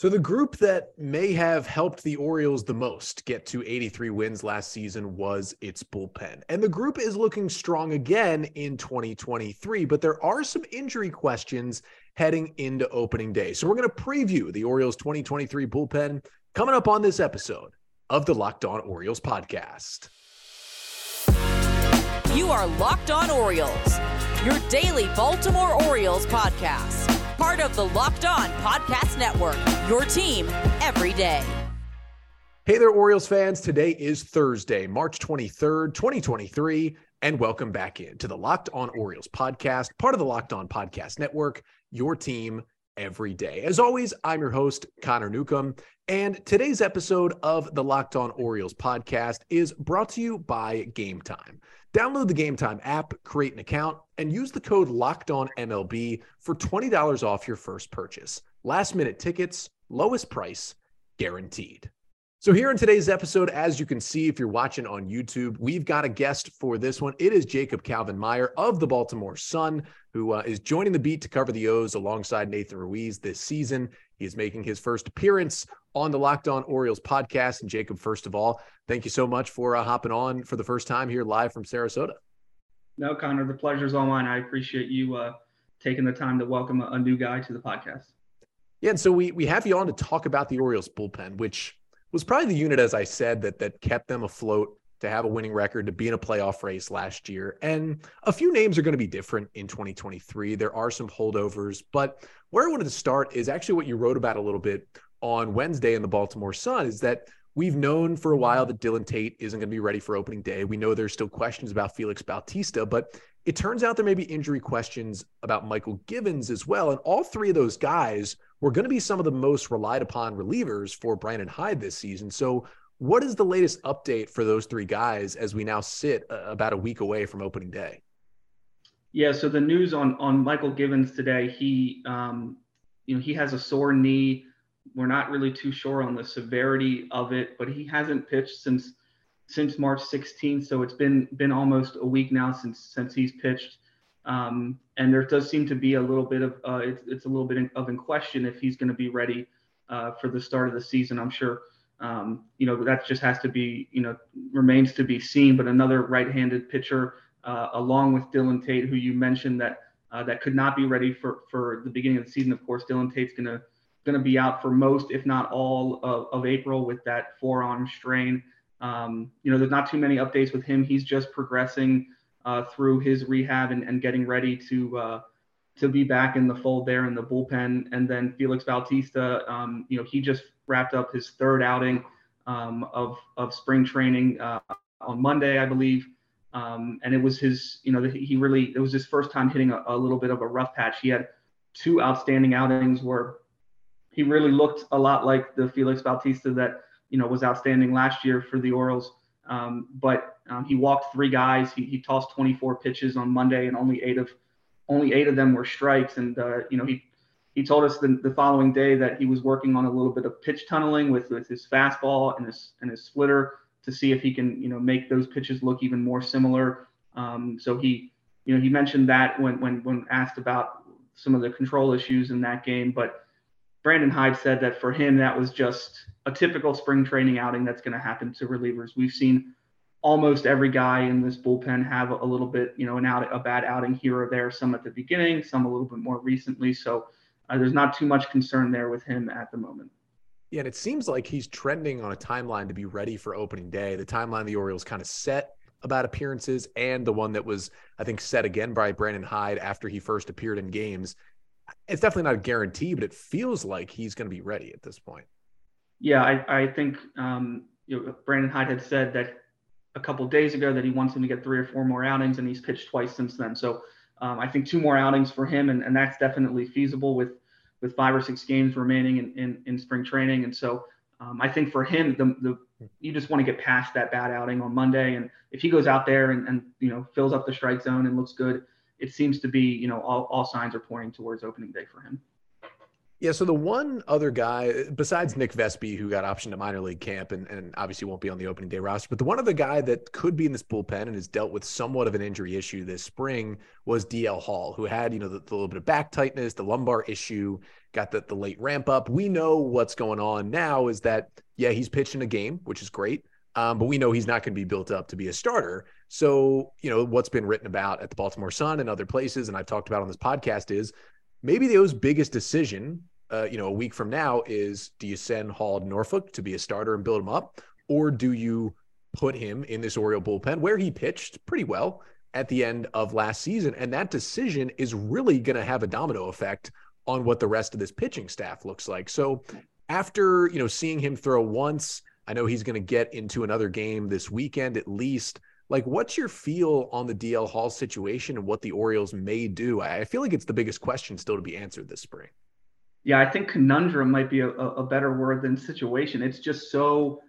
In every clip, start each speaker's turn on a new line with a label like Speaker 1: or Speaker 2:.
Speaker 1: So, the group that may have helped the Orioles the most get to 83 wins last season was its bullpen. And the group is looking strong again in 2023, but there are some injury questions heading into opening day. So, we're going to preview the Orioles 2023 bullpen coming up on this episode of the Locked On Orioles podcast.
Speaker 2: You are Locked On Orioles, your daily Baltimore Orioles podcast part of the Locked On Podcast Network. Your team every day.
Speaker 1: Hey there, Orioles fans. Today is Thursday, March 23rd, 2023, and welcome back in to the Locked On Orioles podcast, part of the Locked On Podcast Network. Your team every day. As always, I'm your host, Connor Newcomb, and today's episode of the Locked On Orioles podcast is brought to you by Game Time. Download the Game Time app, create an account, and use the code Locked On MLB for $20 off your first purchase. Last minute tickets, lowest price, guaranteed. So, here in today's episode, as you can see if you're watching on YouTube, we've got a guest for this one. It is Jacob Calvin Meyer of the Baltimore Sun, who uh, is joining the beat to cover the O's alongside Nathan Ruiz this season. He is making his first appearance on the Locked On Orioles podcast. And Jacob, first of all, thank you so much for uh, hopping on for the first time here live from Sarasota.
Speaker 3: No, Connor, the pleasure's all mine. I appreciate you uh, taking the time to welcome a, a, new guy to the podcast.
Speaker 1: Yeah, and so we we have you on to talk about the Orioles bullpen, which was probably the unit, as I said, that that kept them afloat to have a winning record, to be in a playoff race last year. And a few names are going to be different in 2023. There are some holdovers, but where I wanted to start is actually what you wrote about a little bit on Wednesday in the Baltimore Sun is that we've known for a while that Dillon Tate isn't going to be ready for opening day. We know there's still questions about Felix Bautista, but it turns out there may be injury questions about Mychal Givens as well. And all three of those guys were going to be some of the most relied upon relievers for Brandon Hyde this season. So, what is the latest update for those three guys as we now sit uh, about a week away from opening day?
Speaker 3: Yeah, so the news on on Mychal Givens today, he um, you know he has a sore knee we're not really too sure on the severity of it, but he hasn't pitched since since March 16th. So it's been been almost a week now since since he's pitched. Um, and there does seem to be a little bit of uh, it's, it's a little bit in, of in question if he's going to be ready uh, for the start of the season. I'm sure um, you know that just has to be you know remains to be seen. But another right-handed pitcher uh, along with Dillon Tate, who you mentioned that uh, that could not be ready for for the beginning of the season. Of course, Dillon Tate's going to going to be out for most, if not all, of, of April with that forearm strain. Um, you know, there's not too many updates with him. He's just progressing uh, through his rehab and, and getting ready to uh, to be back in the fold there in the bullpen. And then Felix Bautista, um, you know, he just wrapped up his third outing um, of of spring training uh, on Monday, I believe. Um, and it was his, you know, he really it was his first time hitting a, a little bit of a rough patch. He had two outstanding outings where he really looked a lot like the Felix Bautista that you know was outstanding last year for the Orioles. Um, but um, he walked three guys. He, he tossed 24 pitches on Monday, and only eight of only eight of them were strikes. And uh, you know he he told us the, the following day that he was working on a little bit of pitch tunneling with, with his fastball and his and his splitter to see if he can you know make those pitches look even more similar. Um, so he you know he mentioned that when when when asked about some of the control issues in that game, but Brandon Hyde said that for him, that was just a typical spring training outing that's going to happen to relievers. We've seen almost every guy in this bullpen have a, little bit, you know, an out, a bad outing here or there, some at the beginning, some a little bit more recently. So uh, there's not too much concern there with him at the moment.
Speaker 1: Yeah, and it seems like he's trending on a timeline to be ready for opening day. The timeline the Orioles kind of set about appearances and the one that was, I think, set again by Brandon Hyde after he first appeared in games it's definitely not a guarantee, but it feels like he's going to be ready at this point.
Speaker 3: Yeah, I, I think um, you know, Brandon Hyde had said that a couple days ago that he wants him to get three or four more outings, and he's pitched twice since then. So um, I think two more outings for him, and, and that's definitely feasible with with five or six games remaining in, in, in spring training. And so um, I think for him, the, the you just want to get past that bad outing on Monday, and if he goes out there and, and you know fills up the strike zone and looks good, it seems to be, you know, all, all signs are pointing towards opening day for him.
Speaker 1: Yeah, so the one other guy besides Nick Vespi, who got optioned to minor league camp and, and obviously won't be on the opening day roster, but the one other guy that could be in this bullpen and has dealt with somewhat of an injury issue this spring was DL Hall, who had, you know, the, the little bit of back tightness, the lumbar issue, got the, the late ramp up. We know what's going on now is that, yeah, he's pitched in a game, which is great. Um, but we know he's not going to be built up to be a starter. So, you know, what's been written about at the Baltimore Sun and other places, and I've talked about on this podcast is maybe the biggest decision uh, you know, a week from now is do you send Hall to Norfolk to be a starter and build him up, or do you put him in this Oriole bullpen where he pitched pretty well at the end of last season? And that decision is really going to have a domino effect on what the rest of this pitching staff looks like. So after, you know, seeing him throw once, I know he's going to get into another game this weekend at least. Like, what's your feel on the DL Hall situation and what the Orioles may do? I feel like it's the biggest question still to be answered this spring
Speaker 3: yeah, I think conundrum might be a, a better word than situation. It's just so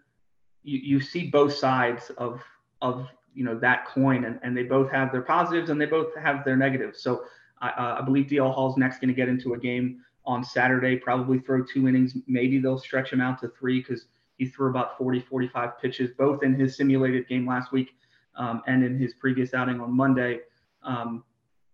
Speaker 3: you, you see both sides of of you know that coin, and, and they both have their positives and they both have their negatives. So I, I believe DL Hall's next going to get into a game on Saturday, probably throw two innings. Maybe they'll stretch him out to three because he threw about 40, 45 pitches, both in his simulated game last week um, and in his previous outing on Monday. Um,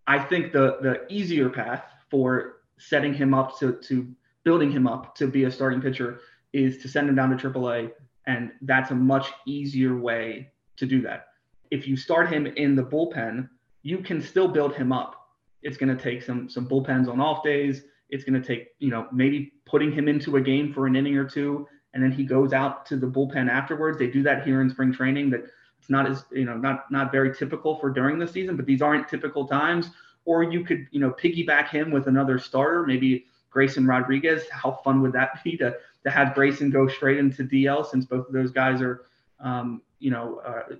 Speaker 3: I think the the easier path for setting him up to, to building him up to be a starting pitcher is to send him down to AAA. And that's a much easier way to do that. If you start him in the bullpen, you can still build him up. It's going to take some some bullpens on off days. It's going to take, you know, maybe putting him into a game for an inning or two, and then he goes out to the bullpen afterwards. They do that here in spring training. That it's not as, you know, not not very typical for during the season, but these aren't typical times or you could, you know, piggyback him with another starter, maybe Grayson Rodriguez. How fun would that be to to have Grayson go straight into DL since both of those guys are, um, you know, uh,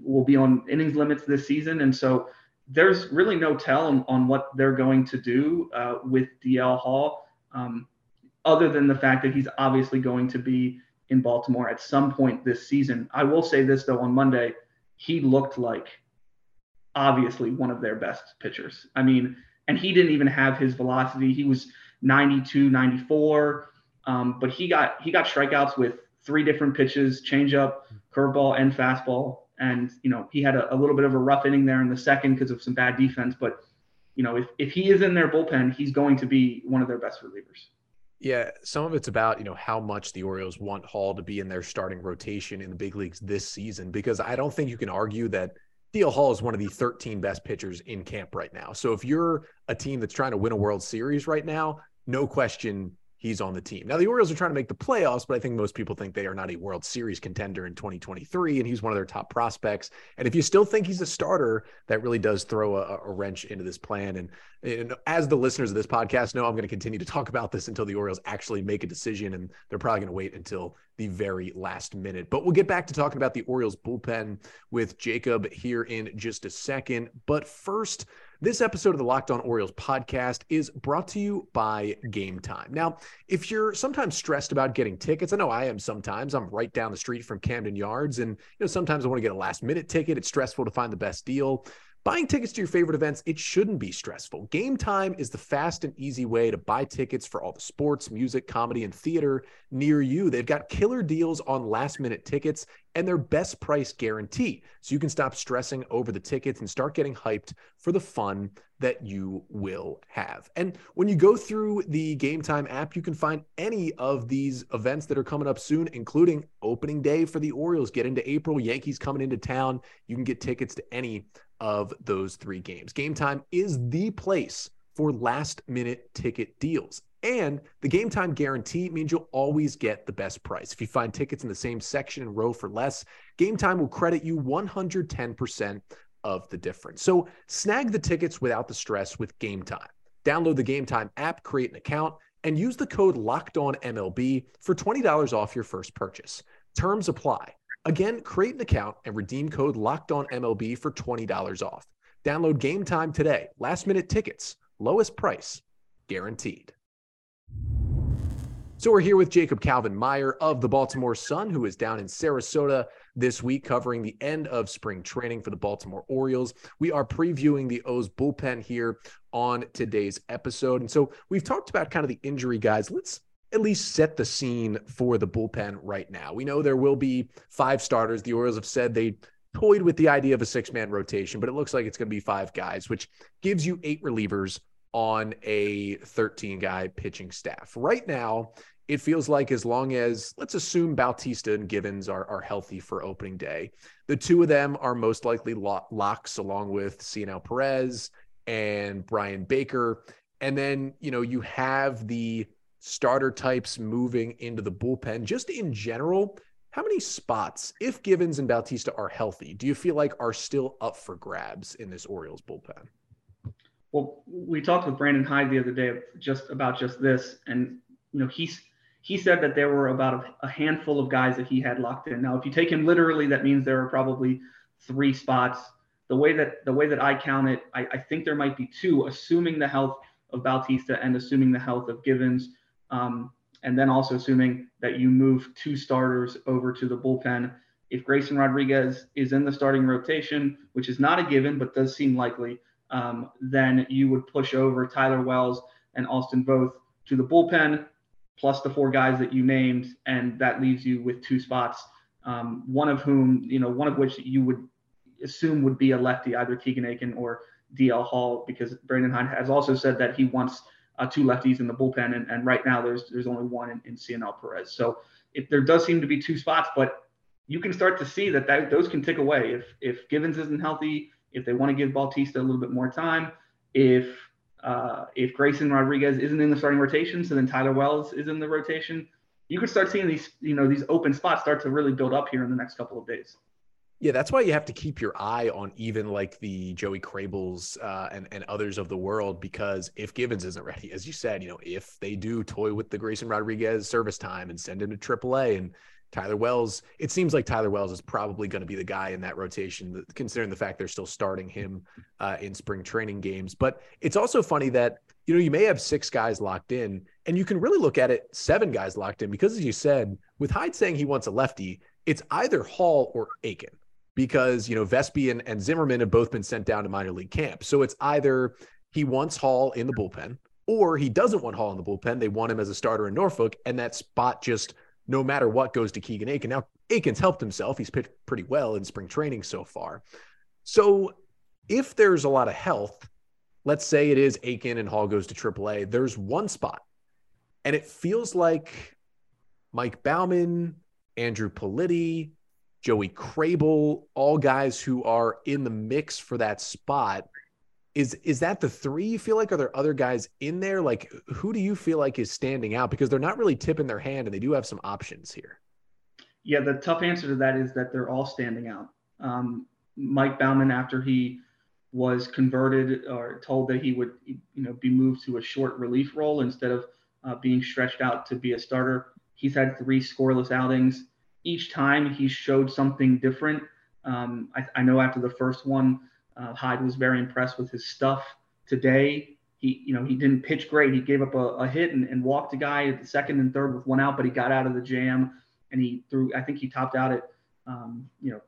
Speaker 3: will be on innings limits this season, and so there's really no tell on, on what they're going to do uh, with DL Hall, um, other than the fact that he's obviously going to be in Baltimore at some point this season. I will say this though, on Monday, he looked like obviously one of their best pitchers. I mean, and he didn't even have his velocity. He was 92, 94, um, but he got he got strikeouts with three different pitches: changeup, curveball, and fastball. And you know, he had a, a little bit of a rough inning there in the second because of some bad defense. But you know, if if he is in their bullpen, he's going to be one of their best relievers.
Speaker 1: Yeah, some of it's about, you know, how much the Orioles want Hall to be in their starting rotation in the big leagues this season because I don't think you can argue that DL Hall is one of the 13 best pitchers in camp right now. So if you're a team that's trying to win a World Series right now, no question he's on the team. Now the Orioles are trying to make the playoffs, but I think most people think they are not a World Series contender in 2023, and he's one of their top prospects. And if you still think he's a starter, that really does throw a, a wrench into this plan. And, and, as the listeners of this podcast know, I'm going to continue to talk about this until the Orioles actually make a decision, and they're probably going to wait until the very last minute. But we'll get back to talking about the Orioles bullpen with Jacob here in just a second. But first. This episode of the Locked On Orioles podcast is brought to you by Game Time. Now, if you're sometimes stressed about getting tickets, I know I am sometimes. I'm right down the street from Camden Yards, and you know sometimes I want to get a last minute ticket. It's stressful to find the best deal. Buying tickets to your favorite events, it shouldn't be stressful. Game Time is the fast and easy way to buy tickets for all the sports, music, comedy, and theater near you. They've got killer deals on last minute tickets and their best price guarantee. So you can stop stressing over the tickets and start getting hyped for the fun that you will have. And when you go through the Game Time app, you can find any of these events that are coming up soon, including opening day for the Orioles. Get into April, Yankees coming into town. You can get tickets to any of those three games. Game time is the place for last minute ticket deals. And the game time guarantee means you'll always get the best price. If you find tickets in the same section and row for less, game time will credit you 110% of the difference. So snag the tickets without the stress with game time. Download the game time app, create an account, and use the code locked on MLB for $20 off your first purchase. Terms apply. Again, create an account and redeem code locked on MLB for $20 off. Download game time today. Last minute tickets, lowest price, guaranteed. So we're here with Jacob Calvin Meyer of the Baltimore Sun, who is down in Sarasota this week covering the end of spring training for the Baltimore Orioles. We are previewing the O's bullpen here on today's episode. And so we've talked about kind of the injury guys. Let's at least set the scene for the bullpen right now. We know there will be five starters. The Orioles have said they toyed with the idea of a six man rotation, but it looks like it's going to be five guys, which gives you eight relievers on a 13 guy pitching staff. Right now, it feels like as long as let's assume Bautista and Givens are, are healthy for opening day, the two of them are most likely locks along with Cionel Perez and Bryan Baker. And then, you know, you have the starter types moving into the bullpen. Just in general, how many spots, if Givens and Bautista are healthy, do you feel like are still up for grabs in this Orioles bullpen?
Speaker 3: Well, we talked with Brandon Hyde the other day just about just this, and you know he's he said that there were about a, handful of guys that he had locked in. Now, if you take him literally, that means there are probably three spots. The way that the way that I count it, I, I think there might be two, assuming the health of Bautista and assuming the health of Givens. Um, and then also assuming that you move two starters over to the bullpen. If Grayson Rodriguez is in the starting rotation, which is not a given but does seem likely, um, then you would push over Tyler Wells and Austin Voth to the bullpen, plus the four guys that you named, and that leaves you with two spots. Um, one of whom, you know, one of which you would assume would be a lefty, either Keegan Akin or DL Hall, because Brandon Hyde has also said that he wants uh, two lefties in the bullpen, and, and right now there's there's only one in, in Cionel Perez. So if there does seem to be two spots, but you can start to see that, that those can tick away. If if Givens isn't healthy, if they want to give Bautista a little bit more time, if uh, if Grayson Rodriguez isn't in the starting rotation, so then Tyler Wells is in the rotation. You could start seeing these, you know, these open spots start to really build up here in the next couple of days.
Speaker 1: Yeah, that's why you have to keep your eye on even like the Joey Krehbiels uh, and and others of the world because if Givens isn't ready, as you said, you know, if they do toy with the Grayson Rodriguez service time and send him to AAA and Tyler Wells, it seems like Tyler Wells is probably going to be the guy in that rotation, considering the fact they're still starting him uh, in spring training games. But it's also funny that you know you may have six guys locked in, and you can really look at it seven guys locked in because, as you said, with Hyde saying he wants a lefty, it's either Hall or Akin because you know Vespi and, and Zimmerman have both been sent down to minor league camp. So it's either he wants Hall in the bullpen or he doesn't want Hall in the bullpen. They want him as a starter in Norfolk, and that spot just no matter what goes to Keegan Akin. Now Akin's helped himself; he's pitched pretty well in spring training so far. So if there's a lot of health, let's say it is Akin and Hall goes to AAA, there's one spot, and it feels like Mike Baumann, Andrew Politi, Joey Krehbiel, all guys who are in the mix for that spot. Is is that the three you feel like? Are there other guys in there? Like who do you feel like is standing out? Because they're not really tipping their hand and they do have some options here.
Speaker 3: Yeah, the tough answer to that is that they're all standing out. Um, Mike Baumann, after he was converted or told that he would, you know, be moved to a short relief role instead of uh, being stretched out to be a starter. He's had three scoreless outings each time he showed something different. Um, I, I, know after the first one, uh, Hyde was very impressed with his stuff. Today, he you know he didn't pitch great. He gave up a, a hit and, and, walked a guy at the second and third with one out, but he got out of the jam and he threw. I think he topped out at um, you know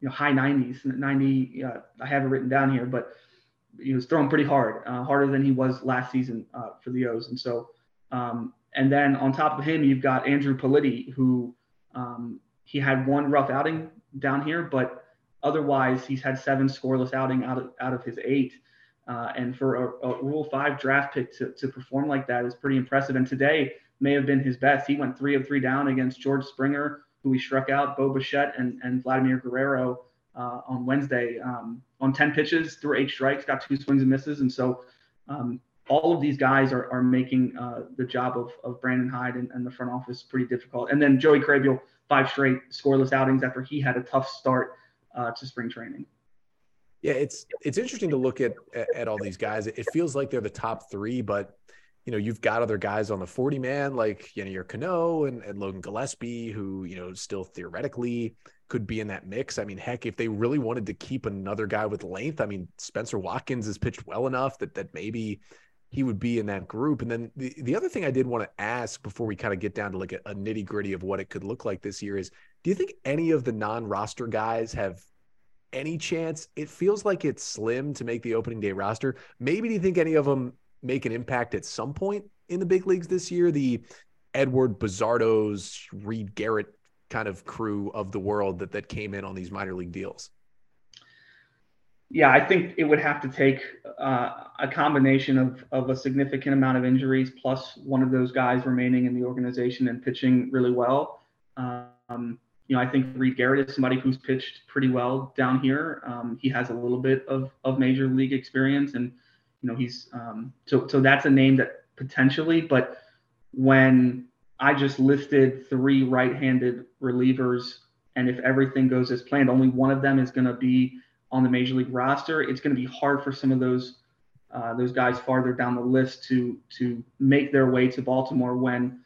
Speaker 3: you know high 90s, 90. Uh, I have it written down here, but he was throwing pretty hard, uh, harder than he was last season uh, for the O's. And so, um, and then on top of him, you've got Andrew Politi, who um, he had one rough outing down here, but otherwise he's had seven scoreless outing out of out of his eight. Uh, and for a, a, Rule Five draft pick to, to perform like that is pretty impressive. And today may have been his best. He went three of three down against George Springer, who he struck out, Bo Bichette, and, and Vladimir Guerrero uh, on Wednesday um, on 10 pitches, threw eight strikes, got two swings and misses. And so um, all of these guys are, are making uh, the job of, of Brandon Hyde and, and, the front office pretty difficult. And then Joey Krehbiel, five straight scoreless outings after he had a tough start uh, to spring training.
Speaker 1: Yeah, it's it's interesting to look at at all these guys. It feels like they're the top three, but you know you've got other guys on the 40 man like you know your Cano and, and Logan Gillespie, who you know still theoretically could be in that mix. I mean, heck, if they really wanted to keep another guy with length, I mean, Spencer Watkins has pitched well enough that that maybe he would be in that group. And then the, the other thing I did want to ask before we kind of get down to like a, a nitty gritty of what it could look like this year is do you think any of the non roster guys have any chance? It feels like it's slim to make the opening day roster. Maybe do you think any of them make an impact at some point in the big leagues this year? The Eduard Bazardos, Reed Garrett kind of crew of the world that that came in on these minor league deals.
Speaker 3: Yeah, I think it would have to take uh, a combination of, of a significant amount of injuries plus one of those guys remaining in the organization and pitching really well. Um, you know, I think Reed Garrett is somebody who's pitched pretty well down here. Um, he has a little bit of, of major league experience, and you know, he's um, so so that's a name that potentially. But when I just listed three right-handed relievers, and if everything goes as planned, only one of them is going to be on the major league roster, it's going to be hard for some of those uh, those guys farther down the list to to make their way to Baltimore when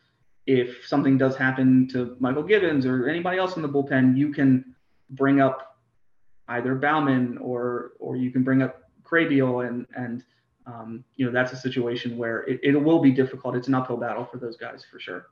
Speaker 3: if something does happen to Mychal Givens or anybody else in the bullpen, you can bring up either Baumann or or you can bring up Krehbiel and and um, you know that's a situation where it, it will be difficult. It's an uphill battle for those guys for sure.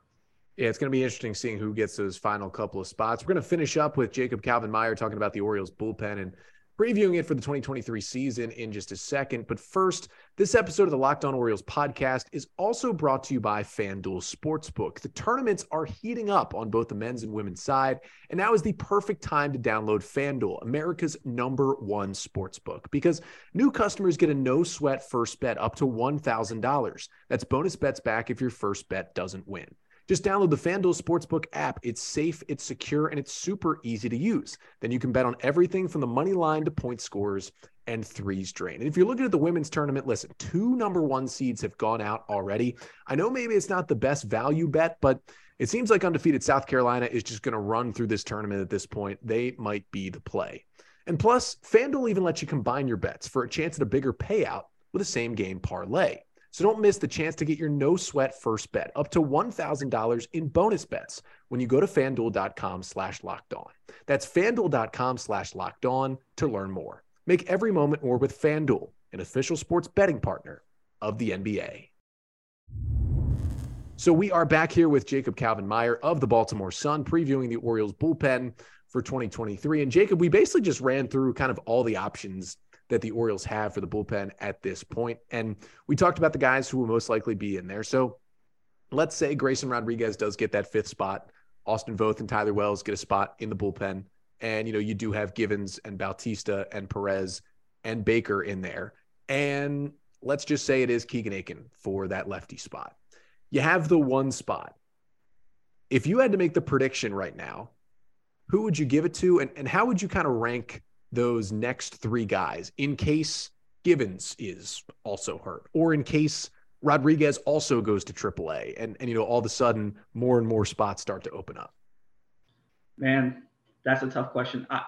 Speaker 1: Yeah, it's going to be interesting seeing who gets those final couple of spots. We're going to finish up with Jacob Calvin Meyer talking about the Orioles bullpen and previewing it for the 2023 season in just a second. But first, this episode of the Locked On Orioles podcast is also brought to you by FanDuel Sportsbook. The tournaments are heating up on both the men's and women's side, and now is the perfect time to download FanDuel, America's number one sportsbook, because new customers get a no sweat first bet up to $1,000. That's bonus bets back if your first bet doesn't win. Just download the FanDuel Sportsbook app. It's safe, it's secure, and it's super easy to use. Then you can bet on everything from the money line to point scores and threes drain. And if you're looking at the women's tournament, listen, two number one seeds have gone out already. I know maybe it's not the best value bet, but it seems like undefeated South Carolina is just going to run through this tournament at this point. They might be the play. And plus, FanDuel even lets you combine your bets for a chance at a bigger payout with a same game parlay. So don't miss the chance to get your no sweat first bet up to $1,000 in bonus bets when you go to fanduel.com slash locked on. That's fanduel.com slash locked on to learn more. Make every moment more with FanDuel, an official sports betting partner of the NBA. So we are back here with Jacob Calvin Meyer of the Baltimore Sun previewing the Orioles bullpen for 2023. And Jacob, we basically just ran through kind of all the options that the Orioles have for the bullpen at this point. And we talked about the guys who will most likely be in there. So let's say Grayson Rodriguez does get that fifth spot. Austin Voth and Tyler Wells get a spot in the bullpen. And, you know, you do have Givens and Bautista and Perez and Baker in there. And let's just say it is Keegan Akin for that lefty spot. You have the one spot. If you had to make the prediction right now, who would you give it to? And, and how would you kind of rank those next three guys in case Givens is also hurt or in case Rodriguez also goes to AAA and, and you know all of a sudden more and more spots start to open up?
Speaker 3: Man, that's a tough question. I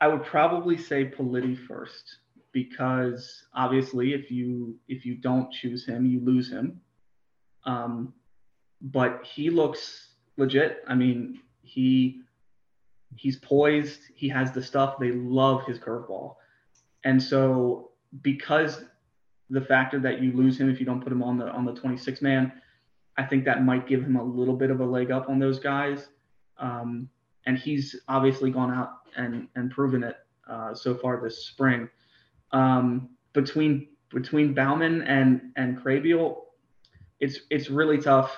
Speaker 3: I would probably say Politi first because obviously if you if you don't choose him, you lose him. Um, but he looks legit. I mean, he he's poised. He has the stuff. They love his curveball. And so because the factor that you lose him if you don't put him on the on the 26 man, I think that might give him a little bit of a leg up on those guys. Um, and he's obviously gone out and and proven it uh, so far this spring. Um, between between Baumann and and Krehbiel, it's it's really tough.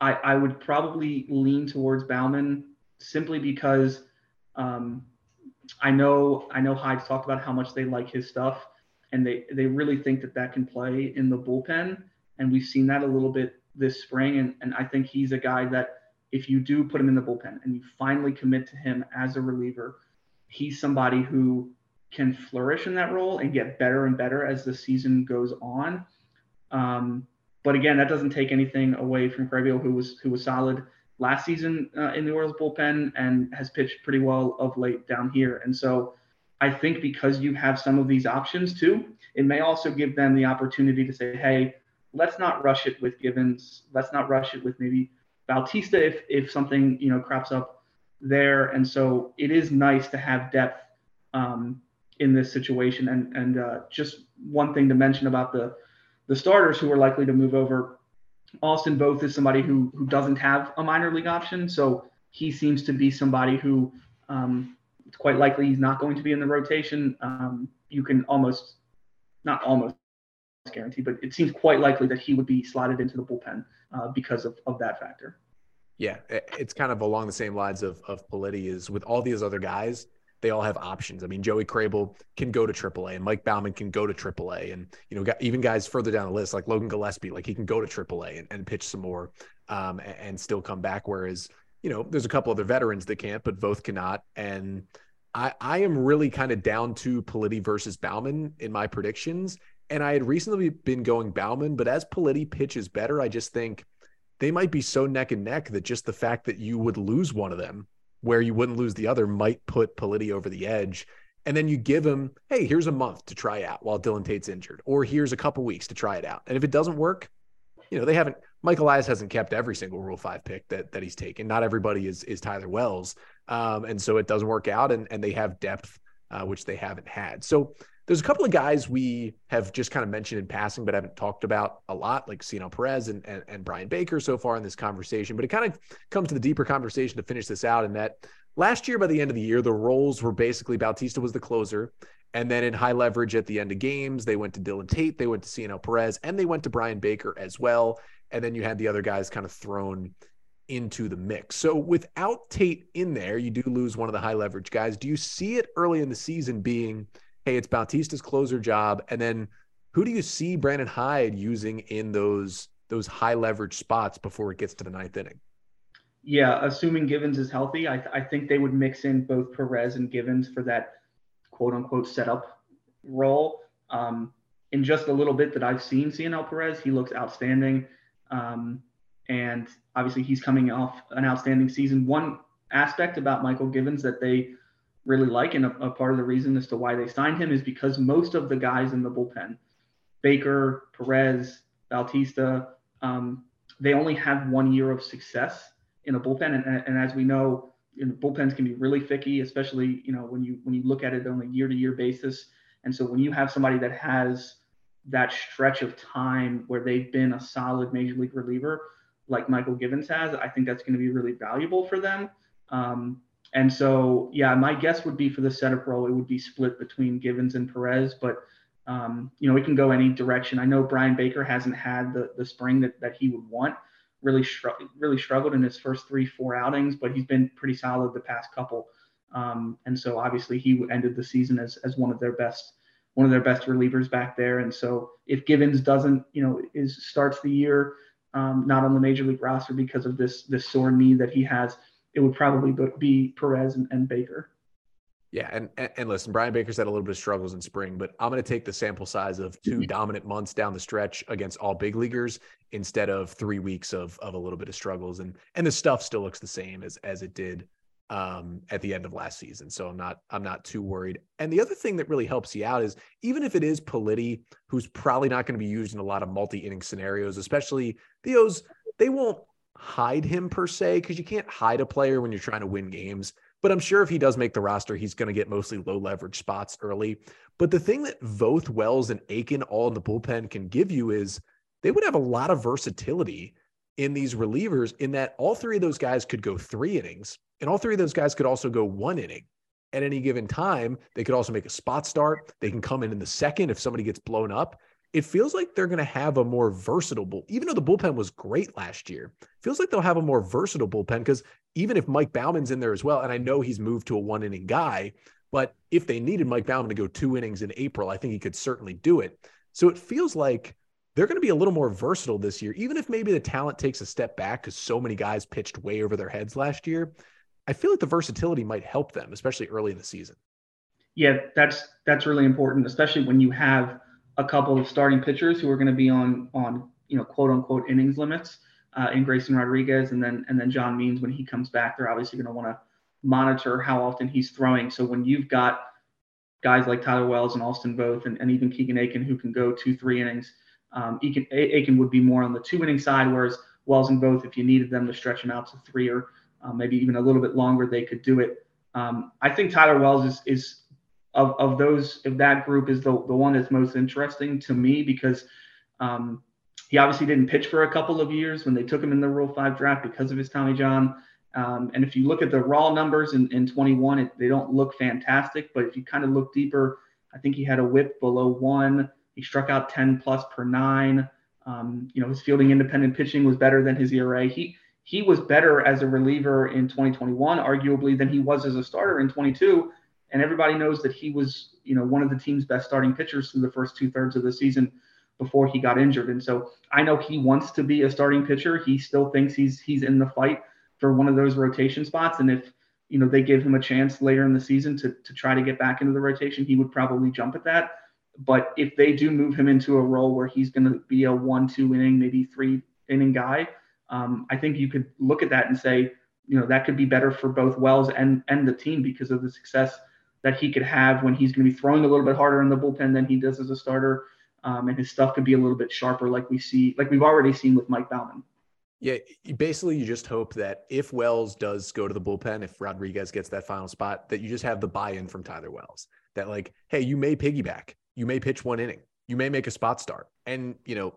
Speaker 3: I, I would probably lean towards Baumann simply because um, I know I know Hyde's talked about how much they like his stuff, and they they really think that that can play in the bullpen, and we've seen that a little bit this spring, and and I think he's a guy that if you do put him in the bullpen and you finally commit to him as a reliever, he's somebody who can flourish in that role and get better and better as the season goes on. Um, but again, that doesn't take anything away from Krehbiel, who was who was solid last season uh, in the Orioles bullpen and has pitched pretty well of late down here. And so I think because you have some of these options too, it may also give them the opportunity to say, hey, let's not rush it with Givens. Let's not rush it with maybe Bautista if if something you know crops up there. And so it is nice to have depth um, in this situation. And and uh, just one thing to mention about the the starters who are likely to move over, Austin Voth is somebody who who doesn't have a minor league option, so he seems to be somebody who um, it's quite likely he's not going to be in the rotation. Um, you can almost, not almost guarantee, but it seems quite likely that he would be slotted into the bullpen uh, because of, of that factor.
Speaker 1: Yeah, it's kind of along the same lines of of Politi is with all these other guys, they all have options. I mean, Joey Krehbiel can go to AAA, and Mike Baumann can go to AAA, and you know, even guys further down the list like Logan Gillespie, like he can go to AAA and, and pitch some more, um, and, and, still come back. Whereas, you know, there's a couple other veterans that can't, but Voth cannot. And I, I am really kind of down to Politi versus Baumann in my predictions. And I had recently been going Baumann, but as Politi pitches better, I just think they might be so neck and neck that just the fact that you would lose one of them where you wouldn't lose the other might put Politi over the edge. And then you give him, hey, here's a month to try out while Dillon Tate's injured, or here's a couple weeks to try it out. And if it doesn't work, you know, they haven't Michael Elias hasn't kept every single Rule Five pick that that he's taken. Not everybody is is Tyler Wells, um, and so it doesn't work out, and and they have depth uh, which they haven't had. So there's a couple of guys we have just kind of mentioned in passing, but haven't talked about a lot, like Cionel Perez and, and, and Bryan Baker so far in this conversation. But it kind of comes to the deeper conversation to finish this out in that last year, by the end of the year, the roles were basically Bautista was the closer. And then in high leverage at the end of games, they went to Dillon Tate, they went to Cionel Perez, and they went to Bryan Baker as well. And then you had the other guys kind of thrown into the mix. So without Tate in there, you do lose one of the high leverage guys. Do you see it early in the season being – hey, it's Bautista's closer job, and then who do you see Brandon Hyde using in those those high leverage spots before it gets to the ninth inning?
Speaker 3: Yeah, assuming Givens is healthy, I, I think they would mix in both Perez and Givens for that quote unquote setup role. Um, in just a little bit that I've seen Cionel Perez, he looks outstanding. Um, and obviously, he's coming off an outstanding season. One aspect about Mychal Givens that they really like, and a, a, part of the reason as to why they signed him is because most of the guys in the bullpen, Baker, Perez, Bautista, um, they only have one year of success in a bullpen, and, and as we know, you know, bullpens can be really thicky, especially you know when you when you look at it on a year-to-year basis. And so when you have somebody that has that stretch of time where they've been a solid major league reliever, like Mychal Givens has, I think that's going to be really valuable for them. Um, and so, yeah, my guess would be for the setup role, it would be split between Givens and Perez, but um, you know, it can go any direction. I know Bryan Baker hasn't had the the spring that, that he would want. Really, str- really struggled in his first three, four outings, but he's been pretty solid the past couple. Um, and so, obviously, he ended the season as as one of their best one of their best relievers back there. And so, if Givens doesn't, you know, is starts the year um, not on the major league roster because of this this sore knee that he has, it would probably be Perez and, and Baker.
Speaker 1: Yeah, and, and listen, Bryan Baker's had a little bit of struggles in spring, but I'm going to take the sample size of two mm-hmm. dominant months down the stretch against all big leaguers instead of three weeks of of a little bit of struggles, and and the stuff still looks the same as as it did um, at the end of last season. So I'm not I'm not too worried. And the other thing that really helps you out is even if it is Politi, who's probably not going to be used in a lot of multi inning scenarios, especially the O's, they won't hide him per se because you can't hide a player when you're trying to win games. But I'm sure if he does make the roster, he's going to get mostly low leverage spots early. But the thing that Voth Wells, and Akin all in the bullpen can give you is they would have a lot of versatility in these relievers in that all three of those guys could go three innings and all three of those guys could also go one inning at any given time. They could also make a spot start. They can come in in the second if somebody gets blown up it feels like they're going to have a more versatile bull. Even though the bullpen was great last year, feels like they'll have a more versatile bullpen because even if Mike Baumann's in there as well, and I know he's moved to a one inning guy, but if they needed Mike Baumann to go two innings in April, I think he could certainly do it. So it feels like they're going to be a little more versatile this year, even if maybe the talent takes a step back because so many guys pitched way over their heads last year. I feel like the versatility might help them, especially early in the season.
Speaker 3: Yeah, that's that's really important, especially when you have a couple of starting pitchers who are going to be on on you know quote unquote innings limits uh, in Grayson Rodriguez and then and then John Means when he comes back, they're obviously going to want to monitor how often he's throwing. So when you've got guys like Tyler Wells and Austin Voth, and, and even Keegan Akin who can go two three innings, um, Akin, Akin would be more on the two inning side, whereas Wells and Voth, if you needed them to stretch them out to three or uh, maybe even a little bit longer, they could do it. Um, I think Tyler Wells is is of, of those, if that group is the, the one that's most interesting to me because Um, he obviously didn't pitch for a couple of years when they took him in the Rule 5 draft because of his Tommy John. Um, and if you look at the raw numbers in, in 21, it, they don't look fantastic. But if you kind of look deeper, I think he had a whip below one. He struck out 10 plus per nine. Um, you know, his fielding independent pitching was better than his ERA. He he was better as a reliever in 2021, arguably, than he was as a starter in 22. And everybody knows that he was, you know, one of the team's best starting pitchers through the first two thirds of the season before he got injured. And so I know he wants to be a starting pitcher. He still thinks he's he's in the fight for one of those rotation spots. And if you know they give him a chance later in the season to to try to get back into the rotation, he would probably jump at that. But if they do move him into a role where he's going to be a one-two inning, maybe three inning guy, um, I think you could look at that and say, you know, that could be better for both Wells and and the team because of the success that he could have when he's going to be throwing a little bit harder in the bullpen than he does as a starter, um, and his stuff could be a little bit sharper, like we see, like we've already seen with Mike Baumann.
Speaker 1: Yeah, basically, you just hope that if Wells does go to the bullpen, if Rodriguez gets that final spot, that you just have the buy-in from Tyler Wells. That like, hey, you may piggyback, you may pitch one inning, you may make a spot start, and you know,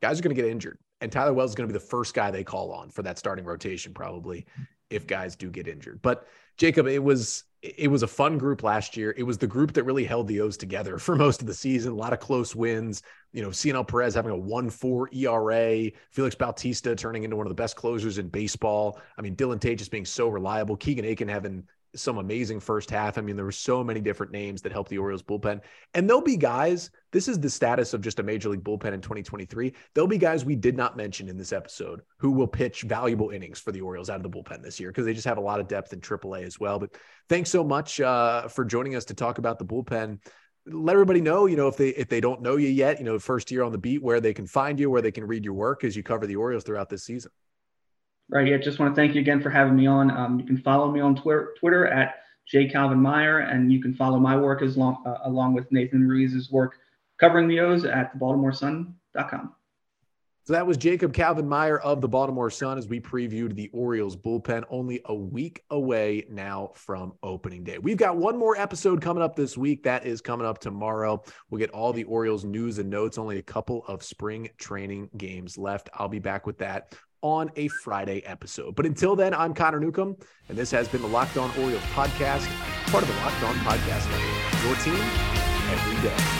Speaker 1: guys are going to get injured and Tyler Wells is going to be the first guy they call on for that starting rotation, probably if guys do get injured. But Jacob, it was it was a fun group last year. It was the group that really held the O's together for most of the season. A lot of close wins. You know, Cionel Perez having a 1-4 ERA, Felix Bautista turning into one of the best closers in baseball. I mean, Dillon Tate just being so reliable. Keegan Akin having some amazing first half. I mean, there were so many different names that helped the Orioles bullpen. And there'll be guys, this is the status of just a major league bullpen in 2023. There'll be guys we did not mention in this episode who will pitch valuable innings for the Orioles out of the bullpen this year because they just have a lot of depth in AAA as well. But thanks so much uh, for joining us to talk about the bullpen. Let everybody know, you know, if they if they don't know you yet, you know, first year on the beat, where they can find you, where they can read your work as you cover the Orioles throughout this season.
Speaker 3: Right. Yeah. Just want to thank you again for having me on. Um, you can follow me on Twitter, Twitter at J Calvin Meyer, and you can follow my work as long, uh, along with Nathan Ruiz's work covering the O's at thebaltimoresun.com.
Speaker 1: So that was Jacob Calvin Meyer of the Baltimore Sun as we previewed the Orioles bullpen only a week away now from opening day. We've got one more episode coming up this week. That is coming up tomorrow. We'll get all the Orioles news and notes, only a couple of spring training games left. I'll be back with that on a Friday episode. But until then, I'm Connor Newcomb, and this has been the Locked On Orioles podcast, part of the Locked On Podcast Network. Your team every day.